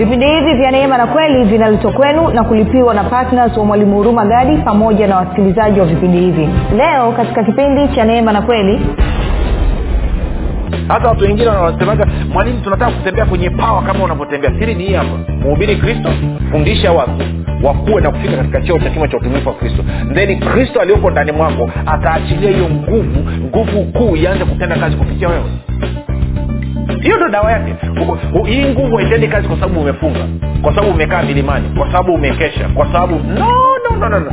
vipindi hivi vya neema na kweli vinaletwa kwenu na kulipiwa na ptns wa mwalimu huruma gadi pamoja na wasikilizaji wa vipindi hivi. Leo katika kipindi cha neema na kweli hata watu wengine wanasemaga mwalimu tunataka kutembea kwenye pawa kama unavyotembea. Siri ni hii hapa. Mhubiri kristo fundisha watu wakuwe na kufika katika cheo cha kima cha utumifu wa kristo. Theni kristo aliyoko ndani mwako ataachilia hiyo nguvu nguvu kuu ianze kutenda kazi kupitia wewe hiyo ndo dawa yake hii nguvu haitendi kazi kwa sababu umefunga kwa sababu umekaa milimani kwa sababu umekesha kwa sababu no, no, no, no, no.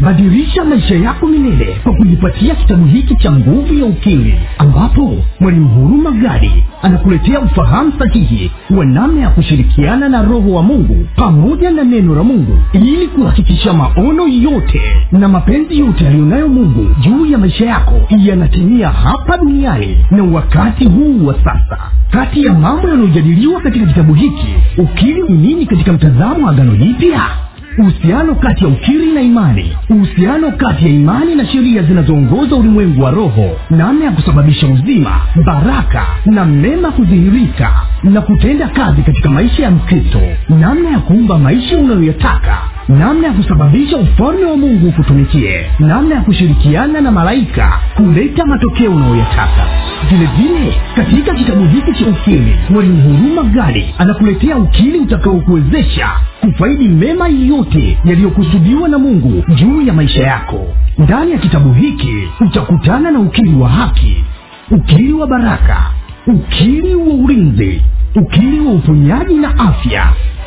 badilisha maisha yako milele kwa kujipatia kitabu hiki cha nguvu ya ukimwi ambapo mwalimu huruma gadi anakuletea ufahamu sahihi wa namna ya kushirikiana na roho wa mungu pamoja na neno la mungu ili kuhakikisha maono yote na mapenzi yote aliyonayo mungu juu ya maisha yako yanatimia hapa duniani na wakati huu wa sasa. Kati ya mambo yanayojadiliwa katika kitabu hiki ukili ni nini katika mtazamo wa agano jipya uhusiano kati ya ukiri na imani. Uhusiano kati ya imani na sheria zinazoongoza ulimwengu wa roho. Namna ya kusababisha uzima baraka na mema kudhihirika na kutenda kazi katika maisha ya mkristo. Namna ya kuumba maisha unayoyataka namna ya kusababisha ufalme wa mungu ukutumikie namna ya kushirikiana na malaika kuleta matokeo unayoyataka vile vile katika kitabu hiki cha ukili mwalimu huruma gadi anakuletea ukili utakaokuwezesha kufaidi mema yote yaliyokusudiwa na mungu juu ya maisha yako. Ndani ya kitabu hiki utakutana na ukili wa haki ukili wa baraka ukili wa ulinzi ukili wa uponyaji na afya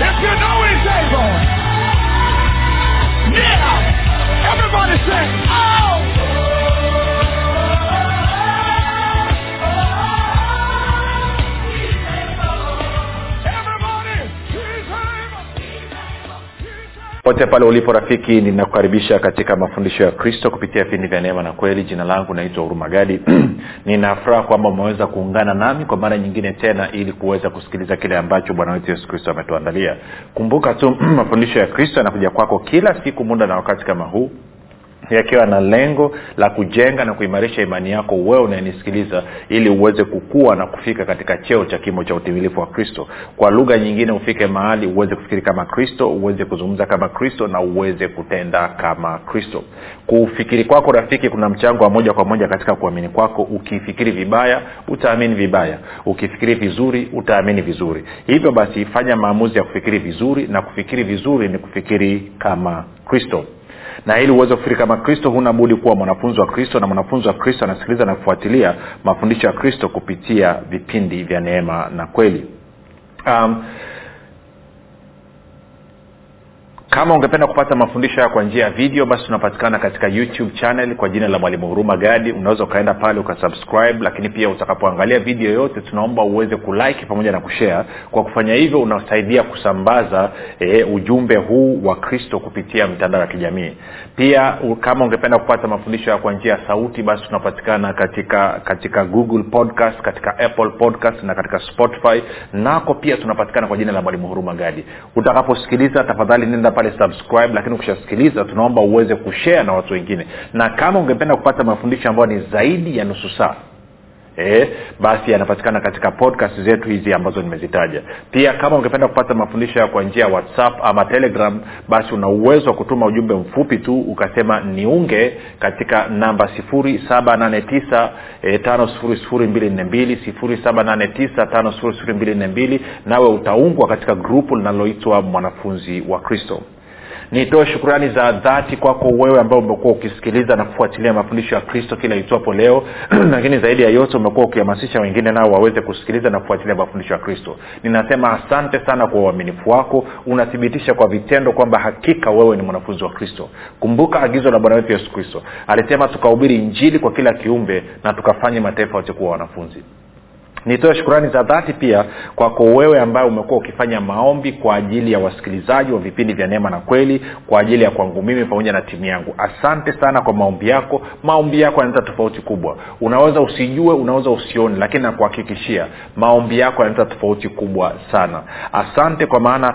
If you know he's. Yeah. Everybody say, oh. Pote pale ulipo rafiki ninakukaribisha katika mafundisho ya kristo kupitia vipindi vya neema na kweli. Jina langu naitwa hurumagadi ninafuraha kwamba umeweza kuungana nami kwa mara nyingine tena ili kuweza kusikiliza kile ambacho bwana wetu yesu kristo ametuandalia. Kumbuka tu mafundisho ya kristo yanakuja kwako kila siku muda na wakati kama huu yakiwa na lengo la kujenga na kuimarisha imani yako wewe unayenisikiliza ili uweze kukua na kufika katika cheo cha kimo cha utimilifu wa kristo. Kwa lugha nyingine ufike mahali uweze kufikiri kama kristo uweze kuzungumza kama kristo na uweze kutenda kama kristo. Kufikiri kwako rafiki kuna mchango wa moja kwa moja katika kuamini kwako. Ukifikiri vibaya utaamini vibaya. Ukifikiri vizuri utaamini vizuri. Hivyo basi fanya maamuzi ya kufikiri vizuri na kufikiri vizuri ni kufikiri kama kristo na ili uweze kufikiri kama kristo huna budi kuwa mwanafunzi wa kristo na mwanafunzi wa kristo anasikiliza na kufuatilia mafundisho ya kristo kupitia vipindi vya neema na kweli. Um, kama ungependa kupata mafundisho haya kwa njia ya video basi tunapatikana katika youtube channel kwa jina la mwalimu huruma gadi. Unaweza ukaenda pale ukasubscribe lakini pia utakapoangalia video yote tunaomba uweze kulike pamoja na kushare. Kwa kufanya hivyo unasaidia kusambaza e, ujumbe huu wa kristo kupitia mitandao ya kijamii. Pia kama ungependa kupata mafundisho haya kwa njia ya sauti basi tunapatikana katika katika google podcast katika apple podcast na katika spotify. Nako pia tunapatikana kwa jina la mwalimu huruma gadi. Utakaposikiliza tafadhali nenda pale subscribe lakini ukishasikiliza tunaomba uweze kushare na watu wengine. Na kama ungependa kupata mafundisho ambayo ni zaidi ya nusu saa E, basi yanapatikana katika podcast zetu hizi ambazo nimezitaja. Pia kama ungependa kupata mafundisho kwa njia ya whatsapp ama telegram basi una uwezo wa kutuma ujumbe mfupi tu ukasema niunge katika namba 789 e, 5242 nawe utaungwa katika grupu linaloitwa mwanafunzi wa kristo nitoe shukrani za dhati kwako wewe ambao umekuwa ukisikiliza na kufuatilia mafundisho ya kristo kila itwapo leo. Lakini zaidi ya yote umekuwa ukihamasisha wengine nao waweze kusikiliza na kufuatilia mafundisho ya kristo. Ninasema asante sana kwa uaminifu wako. Unathibitisha kwa vitendo kwamba hakika wewe ni mwanafunzi wa kristo. Kumbuka agizo la bwana wetu yesu kristo. Alisema tukahubiri injili kwa kila kiumbe na tukafanye mataifa yote kuwa wanafunzi nitoe shukurani za dhati pia kwako wewe ambaye umekuwa ukifanya maombi kwa ajili ya wasikilizaji wa vipindi vya neema na kweli kwa ajili ya kwangu mimi pamoja na timu yangu. Asante sana kwa maombi yako. Maombi yako yanaleta tofauti kubwa. Unaweza usijue unaweza usione lakini nakuhakikishia maombi yako yanaleta tofauti kubwa sana. Asante kwa maana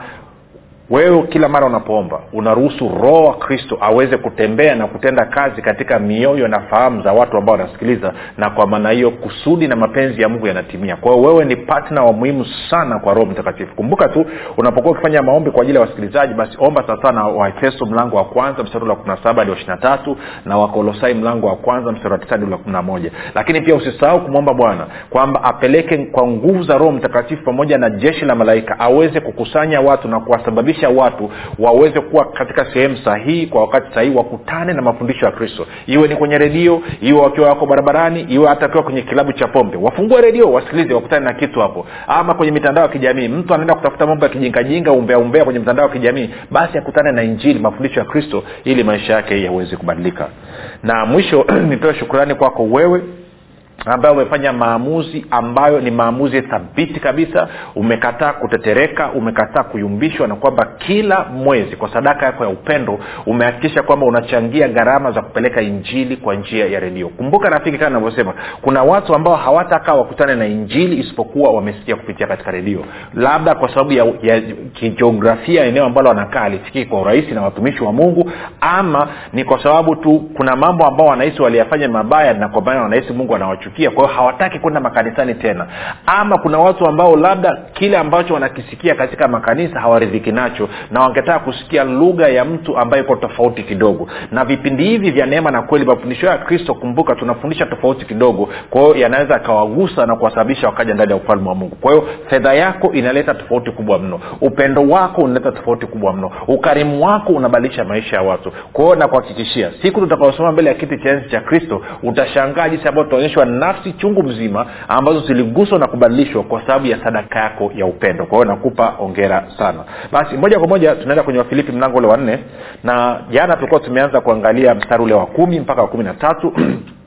wewe kila mara unapoomba unaruhusu roho wa kristo aweze kutembea na kutenda kazi katika mioyo na fahamu za watu ambao wanasikiliza na kwa maana hiyo kusudi na mapenzi ya mungu yanatimia. Kwao wewe ni patna wa muhimu sana kwa roho mtakatifu. Kumbuka tu unapokuwa ukifanya maombi kwa ajili ya wasikilizaji basi omba sawasawa na waefeso mlango wa kwanza mstari wa kumi na saba hadi wa ishiri tatu na wakolosai mlango wa kwanza mstari wa tisa hadi wa kumi na moja. Lakini pia usisahau kumwomba bwana kwamba apeleke kwa nguvu za roho mtakatifu pamoja na jeshi la malaika aweze kukusanya watu na kuwasababisha kuwasababisha watu waweze kuwa katika sehemu sahihi kwa wakati sahihi wakutane na mafundisho ya kristo. Iwe ni kwenye redio iwe wakiwa wako barabarani iwe hata wakiwa kwenye kilabu cha pombe. Wafungue redio wasikilize wakutane na kitu hapo. Ama kwenye mitandao ya kijamii mtu anaenda kutafuta mambo ya kijingajinga umbeaumbea kwenye mitandao wa kijamii basi akutane na injili mafundisho ya kristo ili maisha yake yaweze kubadilika. Na mwisho nitoe shukurani kwako wewe ambayo umefanya maamuzi ambayo ni maamuzi thabiti kabisa umekataa kutetereka umekataa kuyumbishwa na kwamba kila mwezi kwa sadaka yako ya upendo umehakikisha kwamba unachangia gharama za kupeleka injili kwa njia ya redio. Kumbuka rafiki kama navyosema kuna watu ambao hawatakaa wakutane na injili isipokuwa wamesikia kupitia katika redio. Labda kwa sababu ya, ya kijiografia eneo ambalo wanakaa alifikii kwa urahisi na watumishi wa mungu ama ni kwa sababu tu kuna mambo ambao wanahisi waliyafanya mabaya na kwa wanahisi mungu anawachukia kusikia kwa hawataki kwenda makanisani tena. Ama kuna watu ambao labda kile ambacho wanakisikia katika makanisa hawaridhiki nacho na wangetaka kusikia lugha ya mtu ambaye iko tofauti kidogo. Na vipindi hivi vya neema na kweli mafundisho ya kristo kumbuka tunafundisha tofauti kidogo. Kwa yanaweza akawagusa na kuwasababisha wakaja ndani ya ufalme wa mungu. Kwa hiyo fedha yako inaleta tofauti kubwa mno. Upendo wako unaleta tofauti kubwa mno. Ukarimu wako unabadilisha maisha ya watu. Kwa nakuhakikishia siku tutakaosoma mbele ya kiti cha enzi cha kristo utashangaa jinsi ambayo tutaonyeshwa nafsi chungu mzima ambazo ziliguswa na kubadilishwa kwa sababu ya sadaka yako ya upendo. Kwa hiyo nakupa ongera sana. Basi moja kwa moja tunaenda kwenye wafilipi mlango ule wa nne. Na jana tulikuwa tumeanza kuangalia mstari ule wa kumi mpaka wa kumi na tatu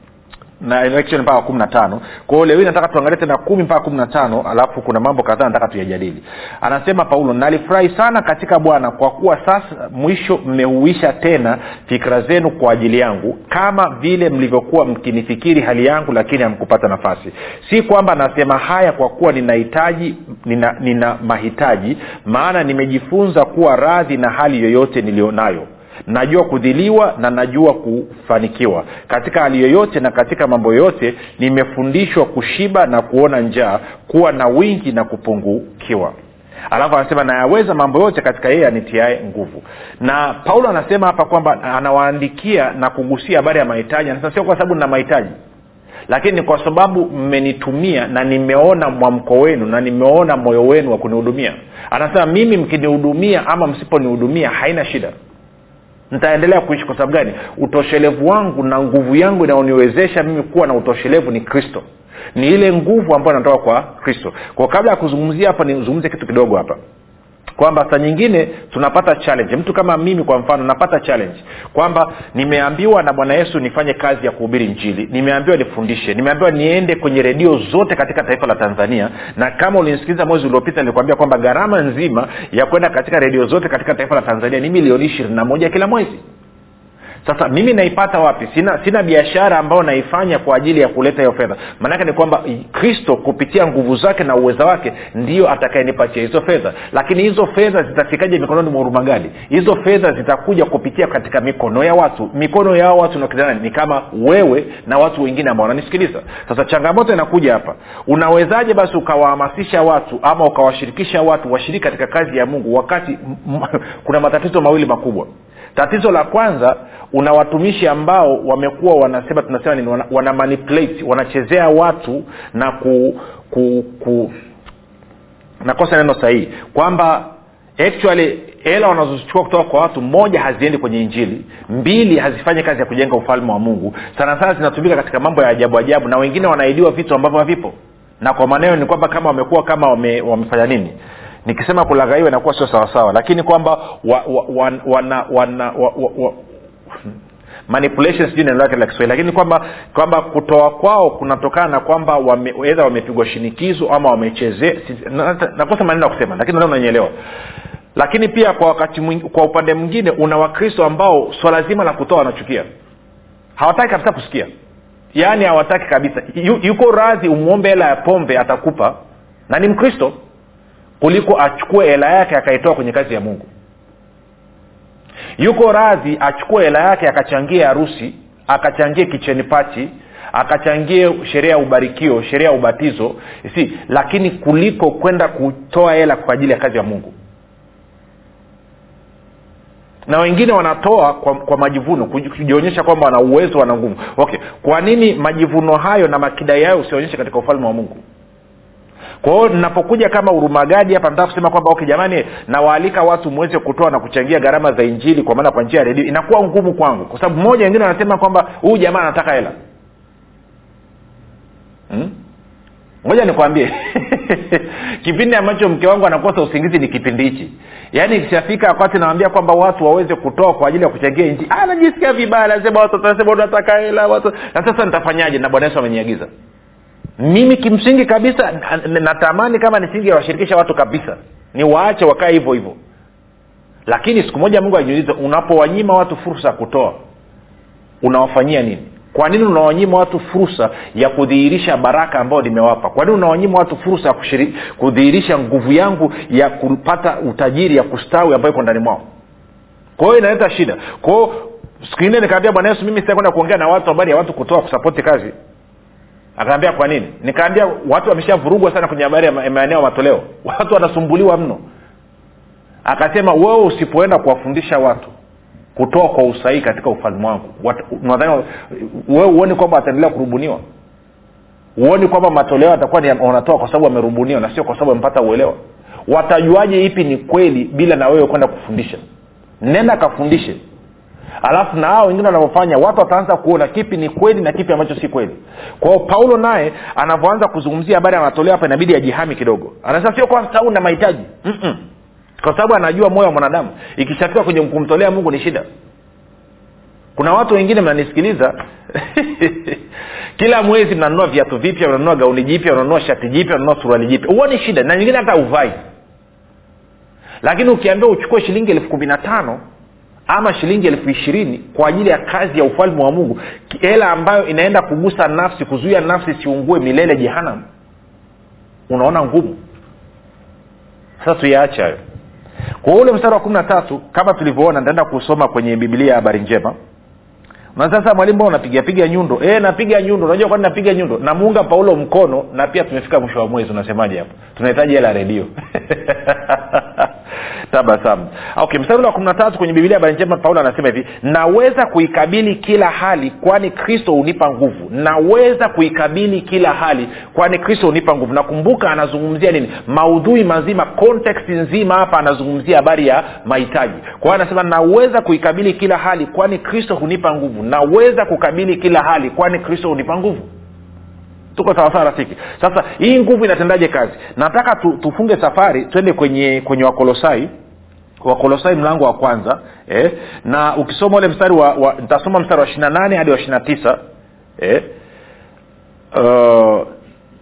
na election mpaka kumi na tano. Kwa leo hii nataka tuangalie tena kumi mpaka kumi na tano alafu kuna mambo kadhaa nataka tuyajadili. Anasema paulo nalifurahi sana katika bwana kwa kuwa sasa mwisho mmeuisha tena fikira zenu kwa ajili yangu kama vile mlivyokuwa mkinifikiri hali yangu lakini hamkupata nafasi. Si kwamba nasema haya kwa kuwa ninahitaji nina, nina mahitaji maana nimejifunza kuwa radhi na hali yoyote niliyonayo najua kudhiliwa na najua kufanikiwa. Katika hali yoyote na katika mambo yote nimefundishwa kushiba na kuona njaa kuwa na wingi na kupungukiwa. Alafu anasema nayaweza mambo yote katika yeye anitiae nguvu. Na paulo anasema hapa kwamba anawaandikia na kugusia habari ya mahitaji. Anasema sio kwa sababu nina mahitaji lakini kwa sababu mmenitumia na nimeona mwamko wenu na nimeona moyo wenu wa kunihudumia. Anasema mimi mkinihudumia ama msiponihudumia haina shida nitaendelea kuishi kwa sababu gani? Utoshelevu wangu na nguvu yangu inayoniwezesha mimi kuwa na utoshelevu ni kristo. Ni ile nguvu ambayo inatoka kwa kristo. Kwa kabla ya kuzungumzia hapa nizungumzie kitu kidogo hapa kwamba saa nyingine tunapata challenge. Mtu kama mimi kwa mfano napata challenge kwamba nimeambiwa na bwana yesu nifanye kazi ya kuhubiri njili nimeambiwa nifundishe nimeambiwa niende kwenye redio zote katika taifa la tanzania na kama ulinisikiliza mwezi uliopita nilikwambia kwamba gharama nzima ya kwenda katika redio zote katika taifa la tanzania ni milioni ishirini na moja kila mwezi sasa mimi naipata wapi? Sina sina biashara ambayo naifanya kwa ajili ya kuleta hiyo fedha. Maanake ni kwamba kristo kupitia nguvu zake na uweza wake ndio atakayenipatia hizo fedha. Lakini hizo fedha zitafikaje mikononi mwa hurumagadi hizo fedha zitakuja kupitia katika mikono ya watu. Mikono ya watu nakidhani ni kama wewe na watu wengine ambao wananisikiliza. Sasa changamoto inakuja hapa. Unawezaje basi ukawahamasisha watu ama ukawashirikisha watu washiriki katika kazi ya mungu wakati m- m- kuna matatizo mawili makubwa tatizo la kwanza una watumishi ambao wamekuwa wanasema tunasema nini wana, wana wanachezea watu na ku, ku, ku nakosa neno sahihi. Kwamba actually hela wanazozichukua kutoka kwa watu moja haziendi kwenye injili mbili hazifanyi kazi ya kujenga ufalme wa mungu. Sana sana zinatumika katika mambo ya ajabu ajabu na wengine wanaidiwa vitu ambavyo havipo. Na kwa maneno ni kwamba kama wamekuwa kama wame, wamefanya nini nikisema kulaghaiwa inakuwa sio sawasawa lakini kwamba wa, wa, wa, wana, wana, wa, wa, wa, manipulation sijui neno lake la kiswahili lakini kwamba kwamba kutoa kwao kunatokana na kwamba wame, wamepigwa shinikizo ama wamechezea nakosa maneno ya kusema lakini nadhani unanyelewa lakini pia kwa wakati mwing, kwa upande mwingine una wakristo ambao swala zima la kutoa wanachukia. Hawataki kabisa kusikia. Yaani hawataki kabisa. Yuko radhi umwombe hela ya pombe atakupa. Na ni mkristo kuliko achukue hela yake akaitoa kwenye kazi ya mungu. Yuko radhi achukue hela yake akachangie harusi akachangie kicheni pachi akachangie sheria ya ubarikio sheria ya ubatizo si lakini kuliko kwenda kutoa hela kwa ajili ya kazi ya mungu. Na wengine wanatoa kwa, kwa majivuno kujionyesha kwamba wana uwezo wana nguvu. Okay kwa nini majivuno hayo na makidai hayo usionyeshe katika ufalme wa mungu kwa hiyo ninapokuja kama urumagadi hapa nataka kusema kwamba okay jamani nawaalika watu mweze kutoa na kuchangia gharama za injili kwa maana kwa njia ya redio inakuwa ngumu kwangu kwa sababu mmoja wengine wanasema kwamba huyu jamaa anataka hela. Hmm? nikwambie. Kipindi ambacho mke wangu anakosa usingizi ni kipindi hichi. Yaani ikishafika wakati nawambia kwamba watu waweze kutoa kwa ajili ya kuchangia nji anajisikia vibaya. Nasema watu watasema unataka hela watu. Na sasa nitafanyaje? Na bwana yesu ameniagiza mimi kimsingi kabisa natamani kama nisingewashirikisha watu kabisa. Ni waache wakae hivyo hivyo. Lakini siku moja mungu ajiuliza unapowanyima watu fursa ya kutoa unawafanyia nini? Kwa nini unawanyima watu fursa ya kudhihirisha baraka ambayo nimewapa? Kwa nini unawanyima watu fursa ya kudhihirisha nguvu yangu ya kupata utajiri ya kustawi ambayo iko ndani mwao? Kwa hiyo inaleta shida. Kwao siku ingine nikaambia bwana yesu mimi sitakwenda kuongea na watu habari ya watu kutoa kusapoti kazi akaambia kwa nini? Nikaambia watu wameshavurugwa sana kwenye habari ya maeneo matoleo. Watu wanasumbuliwa mno. Akasema wewe usipoenda kuwafundisha watu kutoa kwa usahihi katika ufalme wangu nadhani wewe huoni kwamba wataendelea kurubuniwa? Huoni kwamba matoleo atakuwa wanatoa kwa sababu wamerubuniwa na sio kwa sababu wamepata uelewa? Watajuaje ipi ni kweli bila na wewe kwenda kufundisha? Nenda kafundishe alafu na hao wengine wanavyofanya watu wataanza kuona kipi ni kweli na kipi ambacho si kweli. Kwao paulo naye anavyoanza kuzungumzia habari anatolea hapa inabidi ajihami kidogo. Anasema sio kwa sababu na mahitaji. Kwa sababu anajua moyo wa mwanadamu. Ikishafika kwenye kumtolea mungu ni shida. Kuna watu wengine mnanisikiliza kila mwezi mnanunua viatu vipya mnanunua gauni jipya mnanunua shati jipya mnanunua suruali jipya. Huoni shida. Na nyingine hata uvai lakini ukiambia uchukue shilingi elfu kumi na tano ama shilingi elfu ishirini kwa ajili ya kazi ya ufalme wa mungu hela ambayo inaenda kugusa nafsi kuzuia nafsi siungue milele jehanam unaona ngumu. Sasa tuyaache hayo. Kwa ule mstari wa kumi na tatu kama tulivyoona nitaenda kusoma kwenye bibilia ya habari njema. Na sasa mwalimu mbona unapigapiga nyundo. E, napiga nyundo. Unajua kwani napiga nyundo? Namuunga paulo mkono na pia tumefika mwisho wa mwezi. Unasemaje hapo? Tunahitaji hela redio tabasamu okay mstari wa kumi na tatu kwenye bibilia habari njema paulo anasema hivi naweza kuikabili kila hali kwani kristo hunipa nguvu. Naweza kuikabili kila hali kwani kristo hunipa nguvu. Nakumbuka anazungumzia nini? Maudhui mazima context nzima hapa anazungumzia habari ya mahitaji. Kwa hiyo anasema naweza kuikabili kila hali kwani kristo hunipa nguvu. Naweza kukabili kila hali kwani kristo hunipa nguvu tuko sawasawa rafiki. Sasa hii nguvu inatendaje kazi? Nataka tu, tufunge safari twende kwenye kwenye wakolosai. Wakolosai mlango wa kwanza eh, na ukisoma ule mstari wa, wa nitasoma mstari wa ishirina nane hadi wa ishirina tisa eh, uh,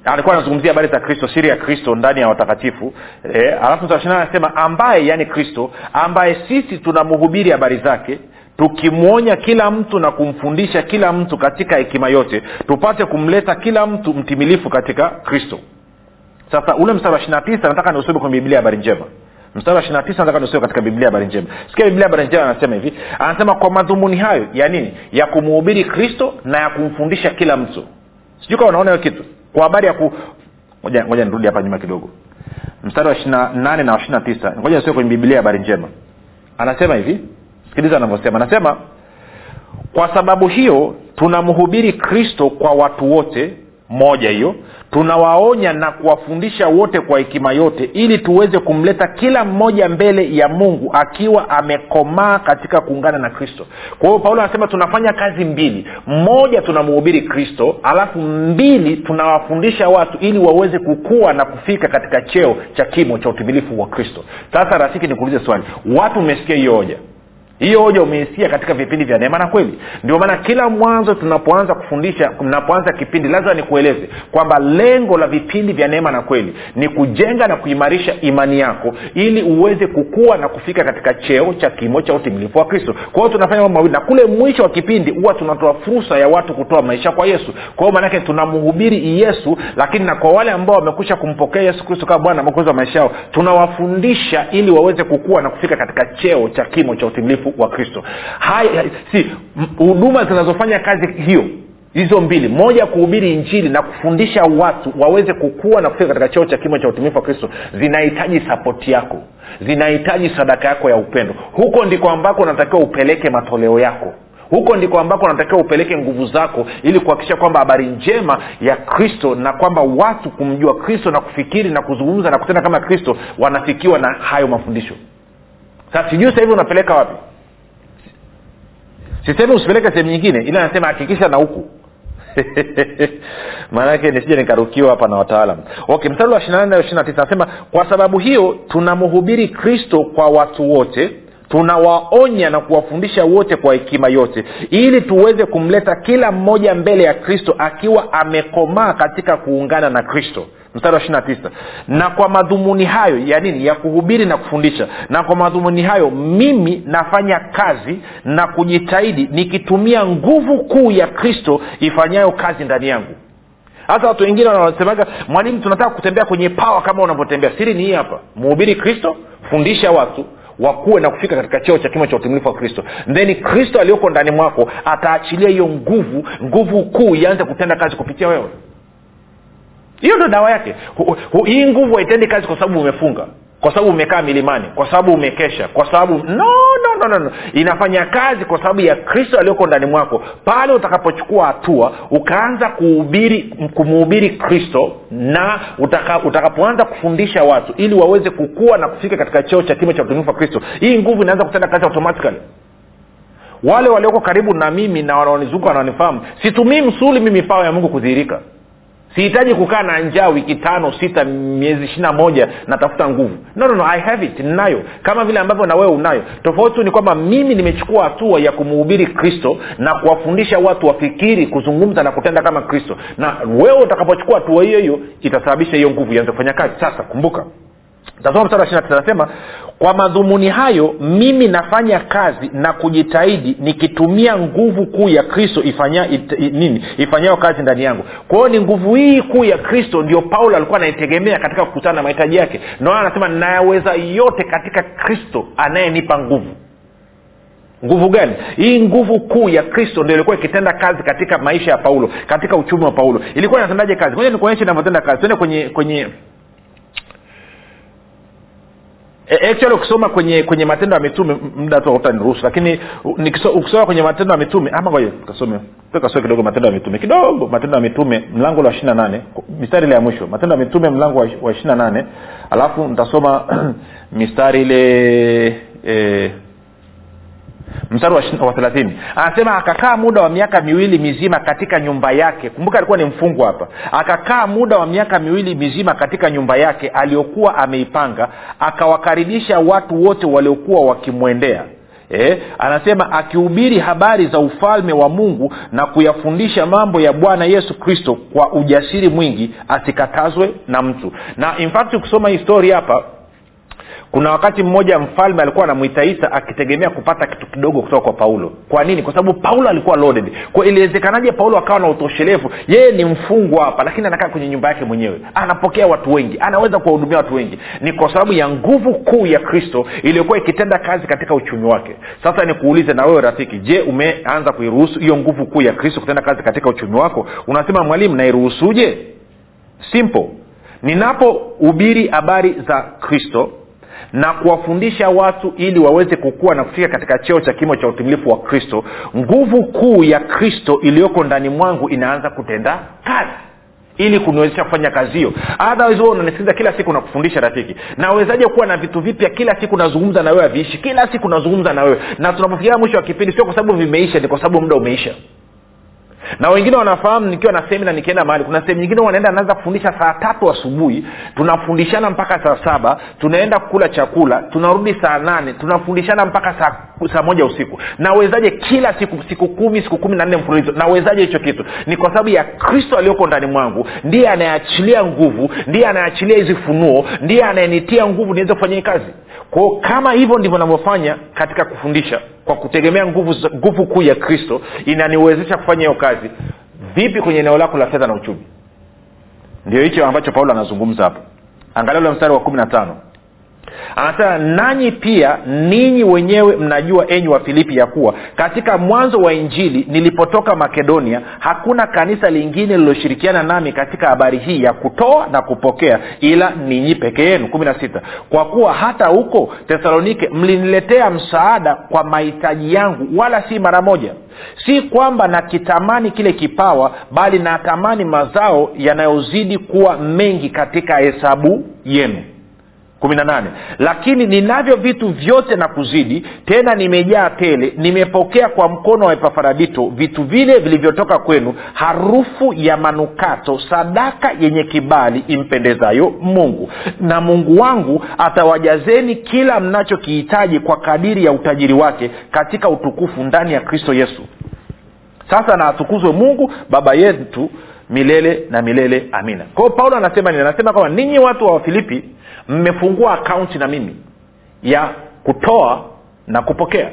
alikuwa anazungumzia habari za kristo siri ya kristo ndani ya watakatifu e, alafu mstari anasema ambaye yani kristo ambaye sisi tunamhubiri habari zake tukimwonya kila mtu na kumfundisha kila mtu katika hekima yote tupate kumleta kila mtu mtimilifu katika kristo. Sasa ule mstari wa ishiri na tisa nataka niusome kwenye biblia habari njema. Mstari wa ishiri na tisa nataka niusome katika biblia habari njema. Sikia biblia habari njema anasema hivi. Anasema kwa madhumuni hayo ya nini ya kumhubiri kristo na ya kumfundisha kila mtu. Sijui kama unaona hiyo kitu. Kwa habari ya ku ngoja nirudi hapa nyuma kidogo. Mstari wa ishirina nane na wa ishiri na tisa. Ngoja nisome kwenye biblia habari njema. Anasema hivi sikiliza anavyosema. Anasema kwa sababu hiyo tunamhubiri kristo kwa watu wote moja hiyo tunawaonya na kuwafundisha wote kwa hekima yote ili tuweze kumleta kila mmoja mbele ya mungu akiwa amekomaa katika kuungana na kristo. Kwa hiyo paulo anasema tunafanya kazi mbili. Moja tunamhubiri kristo alafu mbili tunawafundisha watu ili waweze kukua na kufika katika cheo cha kimo cha utimilifu wa kristo. Sasa rafiki nikuulize swali. Watu umesikia hiyo hoja hiyo hoja umeisikia katika vipindi vya neema na kweli. Ndio maana kila mwanzo tunapoanza kufundisha tunapoanza kipindi lazima nikueleze kwamba lengo la vipindi vya neema na kweli ni kujenga na kuimarisha imani yako ili uweze kukua na kufika katika cheo cha kimo cha utimilifu wa kristo. Kwa hiyo tunafanya mambo mawili na kule mwisho wa kipindi huwa tunatoa fursa ya watu kutoa maisha kwa yesu. Kwa hiyo maanake tunamhubiri yesu lakini na kwa wale ambao wamekwisha kumpokea yesu kristo kama bwana mwokozi wa maisha yao tunawafundisha ili waweze kukua na kufika katika cheo cha kimo cha utimilifu wa kristo. Si huduma zinazofanya kazi hiyo hizo mbili. Moja kuhubiri injili na kufundisha watu waweze kukua na kufika katika cheo cha kimo cha utumifu wa kristo zinahitaji sapoti yako. Zinahitaji sadaka yako ya upendo. Huko ndiko ambako unatakiwa upeleke matoleo yako. Huko ndiko ambako unatakiwa upeleke nguvu zako ili kuhakikisha kwamba habari njema ya kristo na kwamba watu kumjua kristo na kufikiri na kuzungumza na kutenda kama kristo wanafikiwa na hayo mafundisho. Sasa sijui hivi unapeleka wapi sisemi usipeleke sehemu nyingine ila anasema hakikisha na huku. Maanake nisije nikarukiwa hapa na wataalam okay mstari wa ishiri nane ishiri tisa anasema kwa sababu hiyo tunamhubiri kristo kwa watu wote tunawaonya na kuwafundisha wote kwa hekima yote ili tuweze kumleta kila mmoja mbele ya kristo akiwa amekomaa katika kuungana na kristo. Mstari wa ishiri tisa. Na kwa madhumuni hayo ya nini? Ya kuhubiri na kufundisha. Na kwa madhumuni hayo mimi nafanya kazi na kujitahidi nikitumia nguvu kuu ya kristo ifanyayo kazi ndani yangu. Hasa watu wengine wanasemaga mwalimu tunataka kutembea kwenye pawa kama unavyotembea. Siri ni hii hapa. Mhubiri kristo fundisha watu wakuwe na kufika katika cheo cha kimo cha utimilifu wa kristo. Then kristo aliyoko ndani mwako ataachilia hiyo nguvu nguvu kuu ianze kutenda kazi kupitia wewe. Hiyo ndo dawa yake. Hii nguvu haitendi kazi kwa sababu umefunga kwa sababu umekaa milimani kwa sababu umekesha kwa sababu no, no, no, no, inafanya kazi kwa sababu ya kristo aliyoko ndani mwako. Pale utakapochukua hatua ukaanza kuhubiri kumuhubiri kristo na utaka, utakapoanza kufundisha watu ili waweze kukua na kufika katika cheo cha kimo cha utumifu wa kristo hii nguvu inaanza kutenda kazi automatically. Wale walioko karibu na mimi na wanaonizunguka wanaonifahamu situmii msuli mimi pawa ya mungu kudhihirika sihitaji kukaa na njaa wiki tano sita miezi ishirina moja natafuta nguvu. No, no, no, i have it ninayo. Kama vile ambavyo na wewe unayo. Tofauti tu ni kwamba mimi nimechukua hatua ya kumuhubiri kristo na kuwafundisha watu wafikiri kuzungumza na kutenda kama kristo. Na wewe utakapochukua hatua hiyo hiyo itasababisha hiyo nguvu ianze kufanya kazi. Sasa kumbuka. Tasoma mstari wa ishiri anasema kwa madhumuni hayo mimi nafanya kazi na kujitahidi nikitumia nguvu kuu ya kristo ifanya, it, nini ifanyayo kazi ndani yangu. Kwa hiyo ni nguvu hii kuu ya kristo ndio paulo alikuwa anaitegemea katika kukutana na mahitaji yake. Naona anasema nayaweza yote katika kristo anayenipa nguvu. Nguvu gani? Hii nguvu kuu ya kristo ndio ilikuwa ikitenda kazi katika maisha ya paulo katika uchumi wa paulo. Ilikuwa inatendaje kazi? Moja nikuonyeshe inavyotenda kazi. Tuende kwenye kwenye E, actually ukisoma kwenye kwenye matendo ya mitume muda tu utaniruhusu lakini ukisoma kwenye matendo ya mitume ama ngoja kasome kasome kidogo matendo ya mitume. Kidogo matendo ya mitume mlango wa ishiri na nane mistari ile ya mwisho. Matendo ya mitume mlango wa wa ishiri na nane alafu nitasoma mistari ile eh, mstari wa thelathini. Anasema akakaa muda wa miaka miwili mizima katika nyumba yake. Kumbuka alikuwa ni mfungwa hapa. Akakaa muda wa miaka miwili mizima katika nyumba yake aliyokuwa ameipanga akawakaribisha watu wote waliokuwa wakimwendea. Eh, anasema akihubiri habari za ufalme wa mungu na kuyafundisha mambo ya bwana yesu kristo kwa ujasiri mwingi asikatazwe na mtu. Na in fact ukisoma story hapa kuna wakati mmoja mfalme alikuwa anamwita isa akitegemea kupata kitu kidogo kutoka kwa paulo. Kwa nini? Kwa sababu paulo alikuwa loaded. Kwa iliwezekanaje paulo akawa na utoshelevu? Yeye ni mfungwa hapa lakini anakaa kwenye nyumba yake mwenyewe. Anapokea watu wengi. Anaweza kuwahudumia watu wengi. Ni kwa sababu ya nguvu kuu ya kristo iliyokuwa ikitenda kazi katika uchumi wake. Sasa nikuulize na wewe rafiki je umeanza kuiruhusu hiyo nguvu kuu ya kristo kutenda kazi katika uchumi wako? Unasema mwalimu nairuhusuje? Simple. Ninapohubiri habari za kristo na kuwafundisha watu ili waweze kukua na kufika katika cheo cha kimo cha utimilifu wa kristo. Nguvu kuu ya kristo iliyoko ndani mwangu inaanza kutenda kazi ili kuniwezesha kufanya kazi hiyo. Otherwise wewe unanisikiliza kila siku nakufundisha rafiki. Nawezaje kuwa na vitu vipya kila siku nazungumza na wewe haviishi? Kila siku nazungumza na wewe. Na tunapofikia mwisho wa kipindi sio kwa sababu vimeisha ni kwa sababu muda umeisha na wengine wanafahamu nikiwa na semina nikienda mahali kuna sehemu nyingine wanaenda naanza kufundisha saa tatu asubuhi. Tunafundishana mpaka saa saba tunaenda kula chakula tunarudi saa nane tunafundishana mpaka saa, saa moja usiku. Nawezaje kila siku siku kumi siku kumi na nne mfululizo? Nawezaje hicho kitu? Ni kwa sababu ya kristo aliyoko ndani mwangu ndiye anayeachilia nguvu ndiye anayeachilia hizi funuo ndiye anayenitia nguvu niweze kufanya hii kazi. Kwao kama hivyo ndivyo navyofanya katika kufundisha kwa kutegemea nguvu nguvu kuu ya kristo inaniwezesha kufanya hiyo kazi. Vipi kwenye eneo lako la fedha na uchumi? Ndio hicho ambacho paulo anazungumza hapo. Angalia ule mstari wa kumi na tano anasema nanyi pia ninyi wenyewe mnajua enyi wa filipi ya kuwa katika mwanzo wa injili nilipotoka makedonia hakuna kanisa lingine lililoshirikiana nami katika habari hii ya kutoa na kupokea ila ninyi peke yenu. Kumi na sita. Kwa kuwa hata huko tesalonike mliniletea msaada kwa mahitaji yangu wala si mara moja. Si kwamba nakitamani kile kipawa bali natamani mazao yanayozidi kuwa mengi katika hesabu yenu kumi na nane. Lakini ninavyo vitu vyote na kuzidi tena nimejaa tele nimepokea kwa mkono wa epafaradito vitu vile vilivyotoka kwenu harufu ya manukato sadaka yenye kibali impendezayo mungu. Na mungu wangu atawajazeni kila mnachokihitaji kwa kadiri ya utajiri wake katika utukufu ndani ya kristo yesu. Sasa na atukuzwe mungu baba yetu milele na milele amina. Kwao paulo anasema nini? Anasema kwamba ninyi watu wa wafilipi mmefungua akaunti na mimi ya kutoa na kupokea.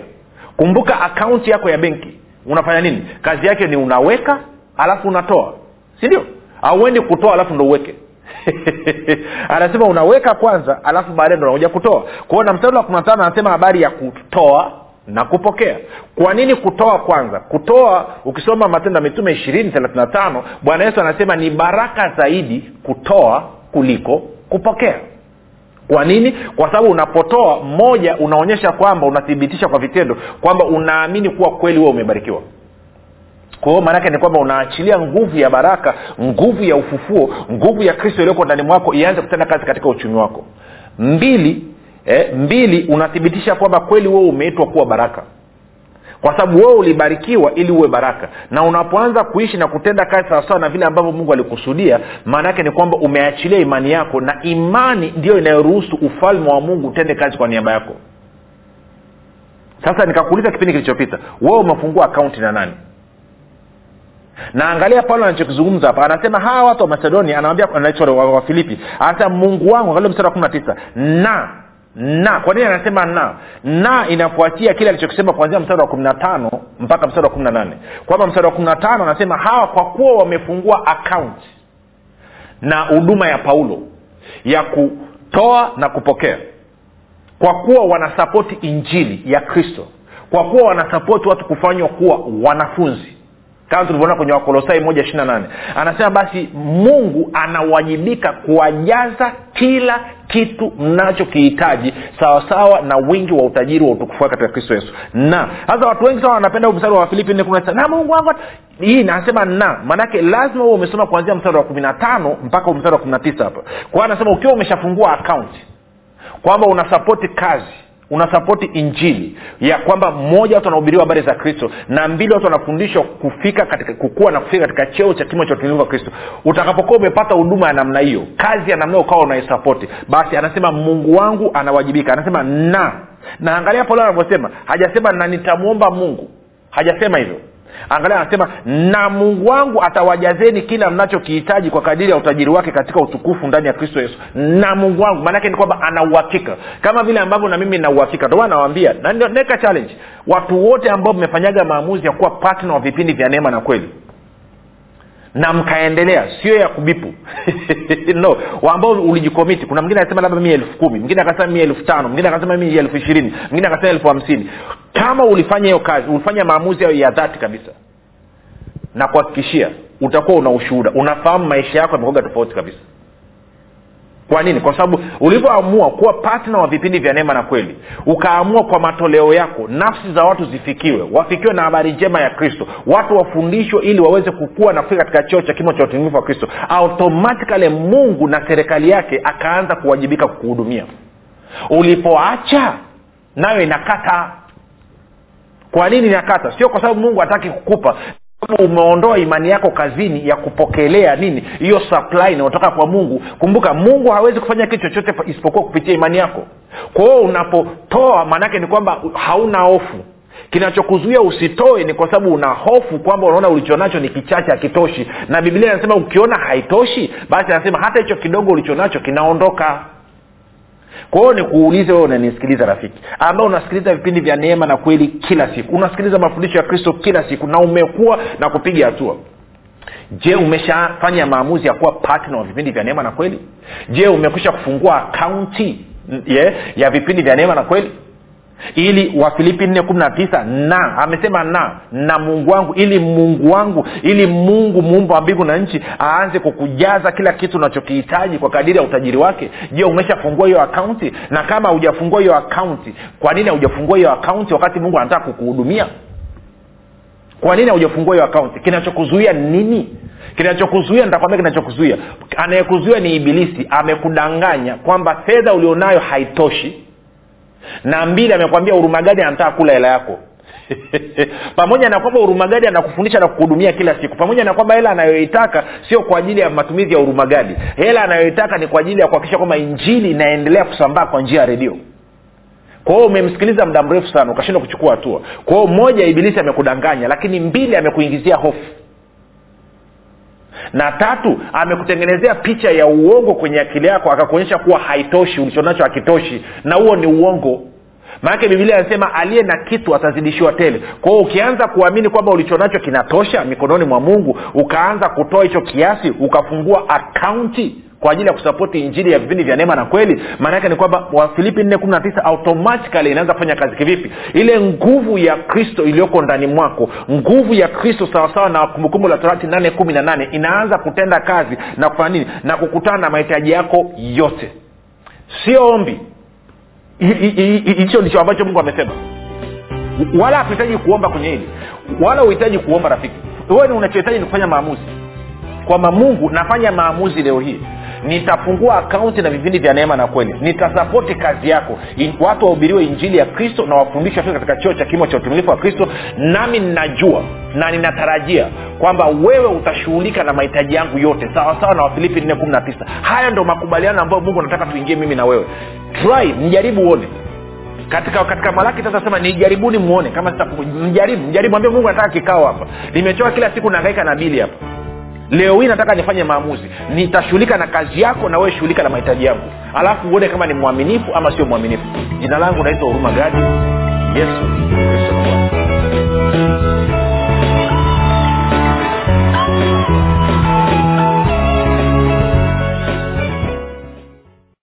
Kumbuka akaunti yako ya benki unafanya nini? Kazi yake ni unaweka alafu unatoa. Sindio auendi kutoa alafu ndo uweke. Anasema unaweka kwanza alafu baadaye ndo unakuja kutoa. Kwao na mstari wa kumi na tano anasema habari ya kutoa na kupokea. Kwa nini kutoa kwanza? Kutoa ukisoma matendo ya mitume ishirini thelathina na tano bwana yesu anasema ni baraka zaidi kutoa kuliko kupokea. Kwa nini? Kwa sababu unapotoa moja unaonyesha kwamba unathibitisha kwa vitendo kwamba unaamini kuwa kweli huo umebarikiwa. Kwa hiyo maanaake ni kwamba unaachilia nguvu ya baraka nguvu ya ufufuo nguvu ya kristo iliyoko ndani mwako ianze kutenda kazi katika uchumi wako. Mbili eh, mbili unathibitisha kwamba kweli wewe umeitwa kuwa baraka. Kwa sababu wewe ulibarikiwa ili uwe baraka. Na unapoanza kuishi na kutenda kazi sawasawa na vile ambavyo mungu alikusudia maana yake ni kwamba umeachilia imani yako na imani ndiyo inayoruhusu ufalme wa mungu utende kazi kwa niaba yako. Sasa nikakuuliza kipindi kilichopita wewe umefungua akaunti na nani? Na angalia paulo anachokizungumza hapa. Anasema hawa watu wa macedonia anawambia wa, wa anasema mungu wangu angalia mstari wa kumi na tisa na na kwa nini anasema na? Na inafuatia kile alichokisema kuanzia mstari wa kumi na tano mpaka mstari wa kumi na nane. Kwamba mstari wa kumi na tano anasema hawa kwa kuwa wamefungua akaunti na huduma ya paulo ya kutoa na kupokea kwa kuwa wanasapoti injili ya kristo kwa kuwa wanasapoti watu kufanywa kuwa wanafunzi kama tulivyoona kwenye wakolosai moja ishiri nane. Anasema basi mungu anawajibika kuwajaza kila kitu mnachokihitaji sawasawa na wingi wa utajiri wa utukufu katika kristo yesu. Na sasa watu wengi sana wanapenda huu mstari wa filipi na mungu wangu hii nasema na. Maanake lazima huo umesoma kuanzia mstari wa kumi na tano mpaka mstari wa kumi na tisa hapa. Kwao anasema ukiwa umeshafungua akaunti kwamba unasapoti kazi unasapoti injili ya kwamba mmoja watu wanahubiriwa habari za kristo na mbili watu wanafundishwa kufika katika kukua na kufika katika cheo cha kimo cha utumivu wa kristo. Utakapokuwa umepata huduma ya namna hiyo kazi ya namna hiyo ukawa unaisapoti basi anasema mungu wangu anawajibika. Anasema na. Na angalia paulo anavyosema hajasema na nitamwomba mungu. Hajasema hivyo angalia anasema na mungu wangu atawajazeni kila mnachokihitaji kwa kadiri ya utajiri wake katika utukufu ndani ya kristo yesu. Na mungu wangu maanake ni kwamba anauhakika kama vile ambavyo na mimi nauhakika ndio nawambia naweka challenge. Watu wote ambao mmefanyaga maamuzi ya kuwa patna wa vipindi vya neema na kweli na mkaendelea sio ya kubipu. No ambao ulijikomiti. Kuna mwingine anasema labda mia elfu kumi mwingine akasema mia elfu tano mwingine akasema mia elfu ishirini mwingine akasema elfu hamsini. Kama ulifanya hiyo kazi ulifanya maamuzi ya dhati kabisa na kuhakikishia utakuwa una ushuhuda. Unafahamu maisha yako yamekoga tofauti kabisa kwa nini? Kwa sababu ulivyoamua kuwa patna wa vipindi vya neema na kweli ukaamua kwa matoleo yako nafsi za watu zifikiwe wafikiwe na habari njema ya kristo watu wafundishwe ili waweze kukua na kufika katika cheo cha kimo cha utimilifu wa kristo automatikali mungu na serikali yake akaanza kuwajibika kukuhudumia. Ulipoacha nayo inakata. Kwa nini inakata? Sio kwa sababu mungu hataki kukupa umeondoa imani yako kazini ya kupokelea nini? Hiyo supply inayotoka kwa mungu. Kumbuka mungu hawezi kufanya kitu chochote isipokuwa kupitia imani yako. Kwa hiyo unapotoa maanaake ni kwamba hauna hofu. Kinachokuzuia usitoe ni kwa sababu una hofu kwamba unaona ulichonacho ni kichache hakitoshi. Na biblia inasema ukiona haitoshi basi anasema hata hicho kidogo ulichonacho kinaondoka kwa hiyo nikuulize wewe unanisikiliza rafiki ambao unasikiliza vipindi vya neema na kweli kila siku unasikiliza mafundisho ya kristo kila siku na umekuwa na kupiga hatua. Je umeshafanya maamuzi ya kuwa patna wa vipindi vya neema na kweli? Je umekwisha kufungua akaunti yeah, ya vipindi vya neema na kweli ili wafilipi nne kumi na amesema na na mungu wangu ili mungu wangu ili mungu muumba wa mbingu na nchi aanze kukujaza kila kitu unachokihitaji kwa kadiri ya utajiri wake. Je umeshafungua hiyo akaunti? Na kama hujafungua hiyo akaunti kwa nini haujafungua hiyo akaunti wakati mungu anataka kukuhudumia? Kwa nini haujafungua hiyo akaunti? Kinachokuzuia nini? Kinachokuzuia nitakwambia kinachokuzuia. Anayekuzuia ni ibilisi amekudanganya kwamba fedha ulionayo haitoshi na mbili amekwambia urumagadi anataka kula hela yako? Pamoja na kwamba urumagadi anakufundisha na kuhudumia kila siku. Pamoja na kwamba hela anayoitaka sio kwa ajili ya matumizi ya urumagadi hela anayoitaka ni kwa ajili ya kuhakikisha kwamba injili inaendelea kusambaa kwa njia ya redio. Kwa hiyo umemsikiliza muda mrefu sana ukashindwa kuchukua hatua. Kwa hiyo moja ibilisi amekudanganya lakini mbili amekuingizia hofu na tatu amekutengenezea picha ya uongo kwenye akili yako akakuonyesha kuwa haitoshi ulichonacho hakitoshi. Na huo ni uongo. Maanake bibilia anasema aliye na kitu atazidishiwa tele. Kwao ukianza kuamini kwamba ulichonacho kinatosha mikononi mwa mungu ukaanza kutoa hicho kiasi ukafungua akaunti kwa ajili ya kusapoti injili ya vipindi vya neema na kweli. Maana ni kwamba wafilipi nne kumi na tisa automatikali inaanza kufanya kazi kivipi? Ile nguvu ya kristo iliyoko ndani mwako nguvu ya kristo sawasawa na kumbukumbu la torati nane kumi na nane inaanza kutenda kazi na kufanya nini? Na kukutana na mahitaji yako yote. Sio ombi. Hicho ndicho ambacho mungu amesema. Wala hatuhitaji kuomba kwenye hili. Wala uhitaji kuomba rafiki. Wewe unachohitaji ni kufanya maamuzi. Kwamba mungu nafanya maamuzi leo hii nitafungua akaunti na vipindi vya neema na kweli. Nitasapoti kazi yako. In, watu wahubiriwe injili ya kristo na wafundishwe katika cheo cha kimo cha utumilifu wa kristo. Nami ninajua na ninatarajia kwamba wewe utashughulika na mahitaji yangu yote. Sawasawa na wafilipi nne kumi na tisa. Haya ndo makubaliano ambayo mungu anataka tuingie mimi na wewe. Try mjaribu uone. Katika katika malaki sasa sema nijaribuni muone. Kama sita mjaribu mjaribu ambie mungu anataka kikao hapa. Nimechoka kila siku naangaika na bili hapa leo hii nataka nifanye maamuzi. Nitashughulika na kazi yako na wewe shughulika na mahitaji yangu. Alafu uone kama ni mwaminifu ama sio mwaminifu. Jina langu naitwa huruma gadi. Yesu kristo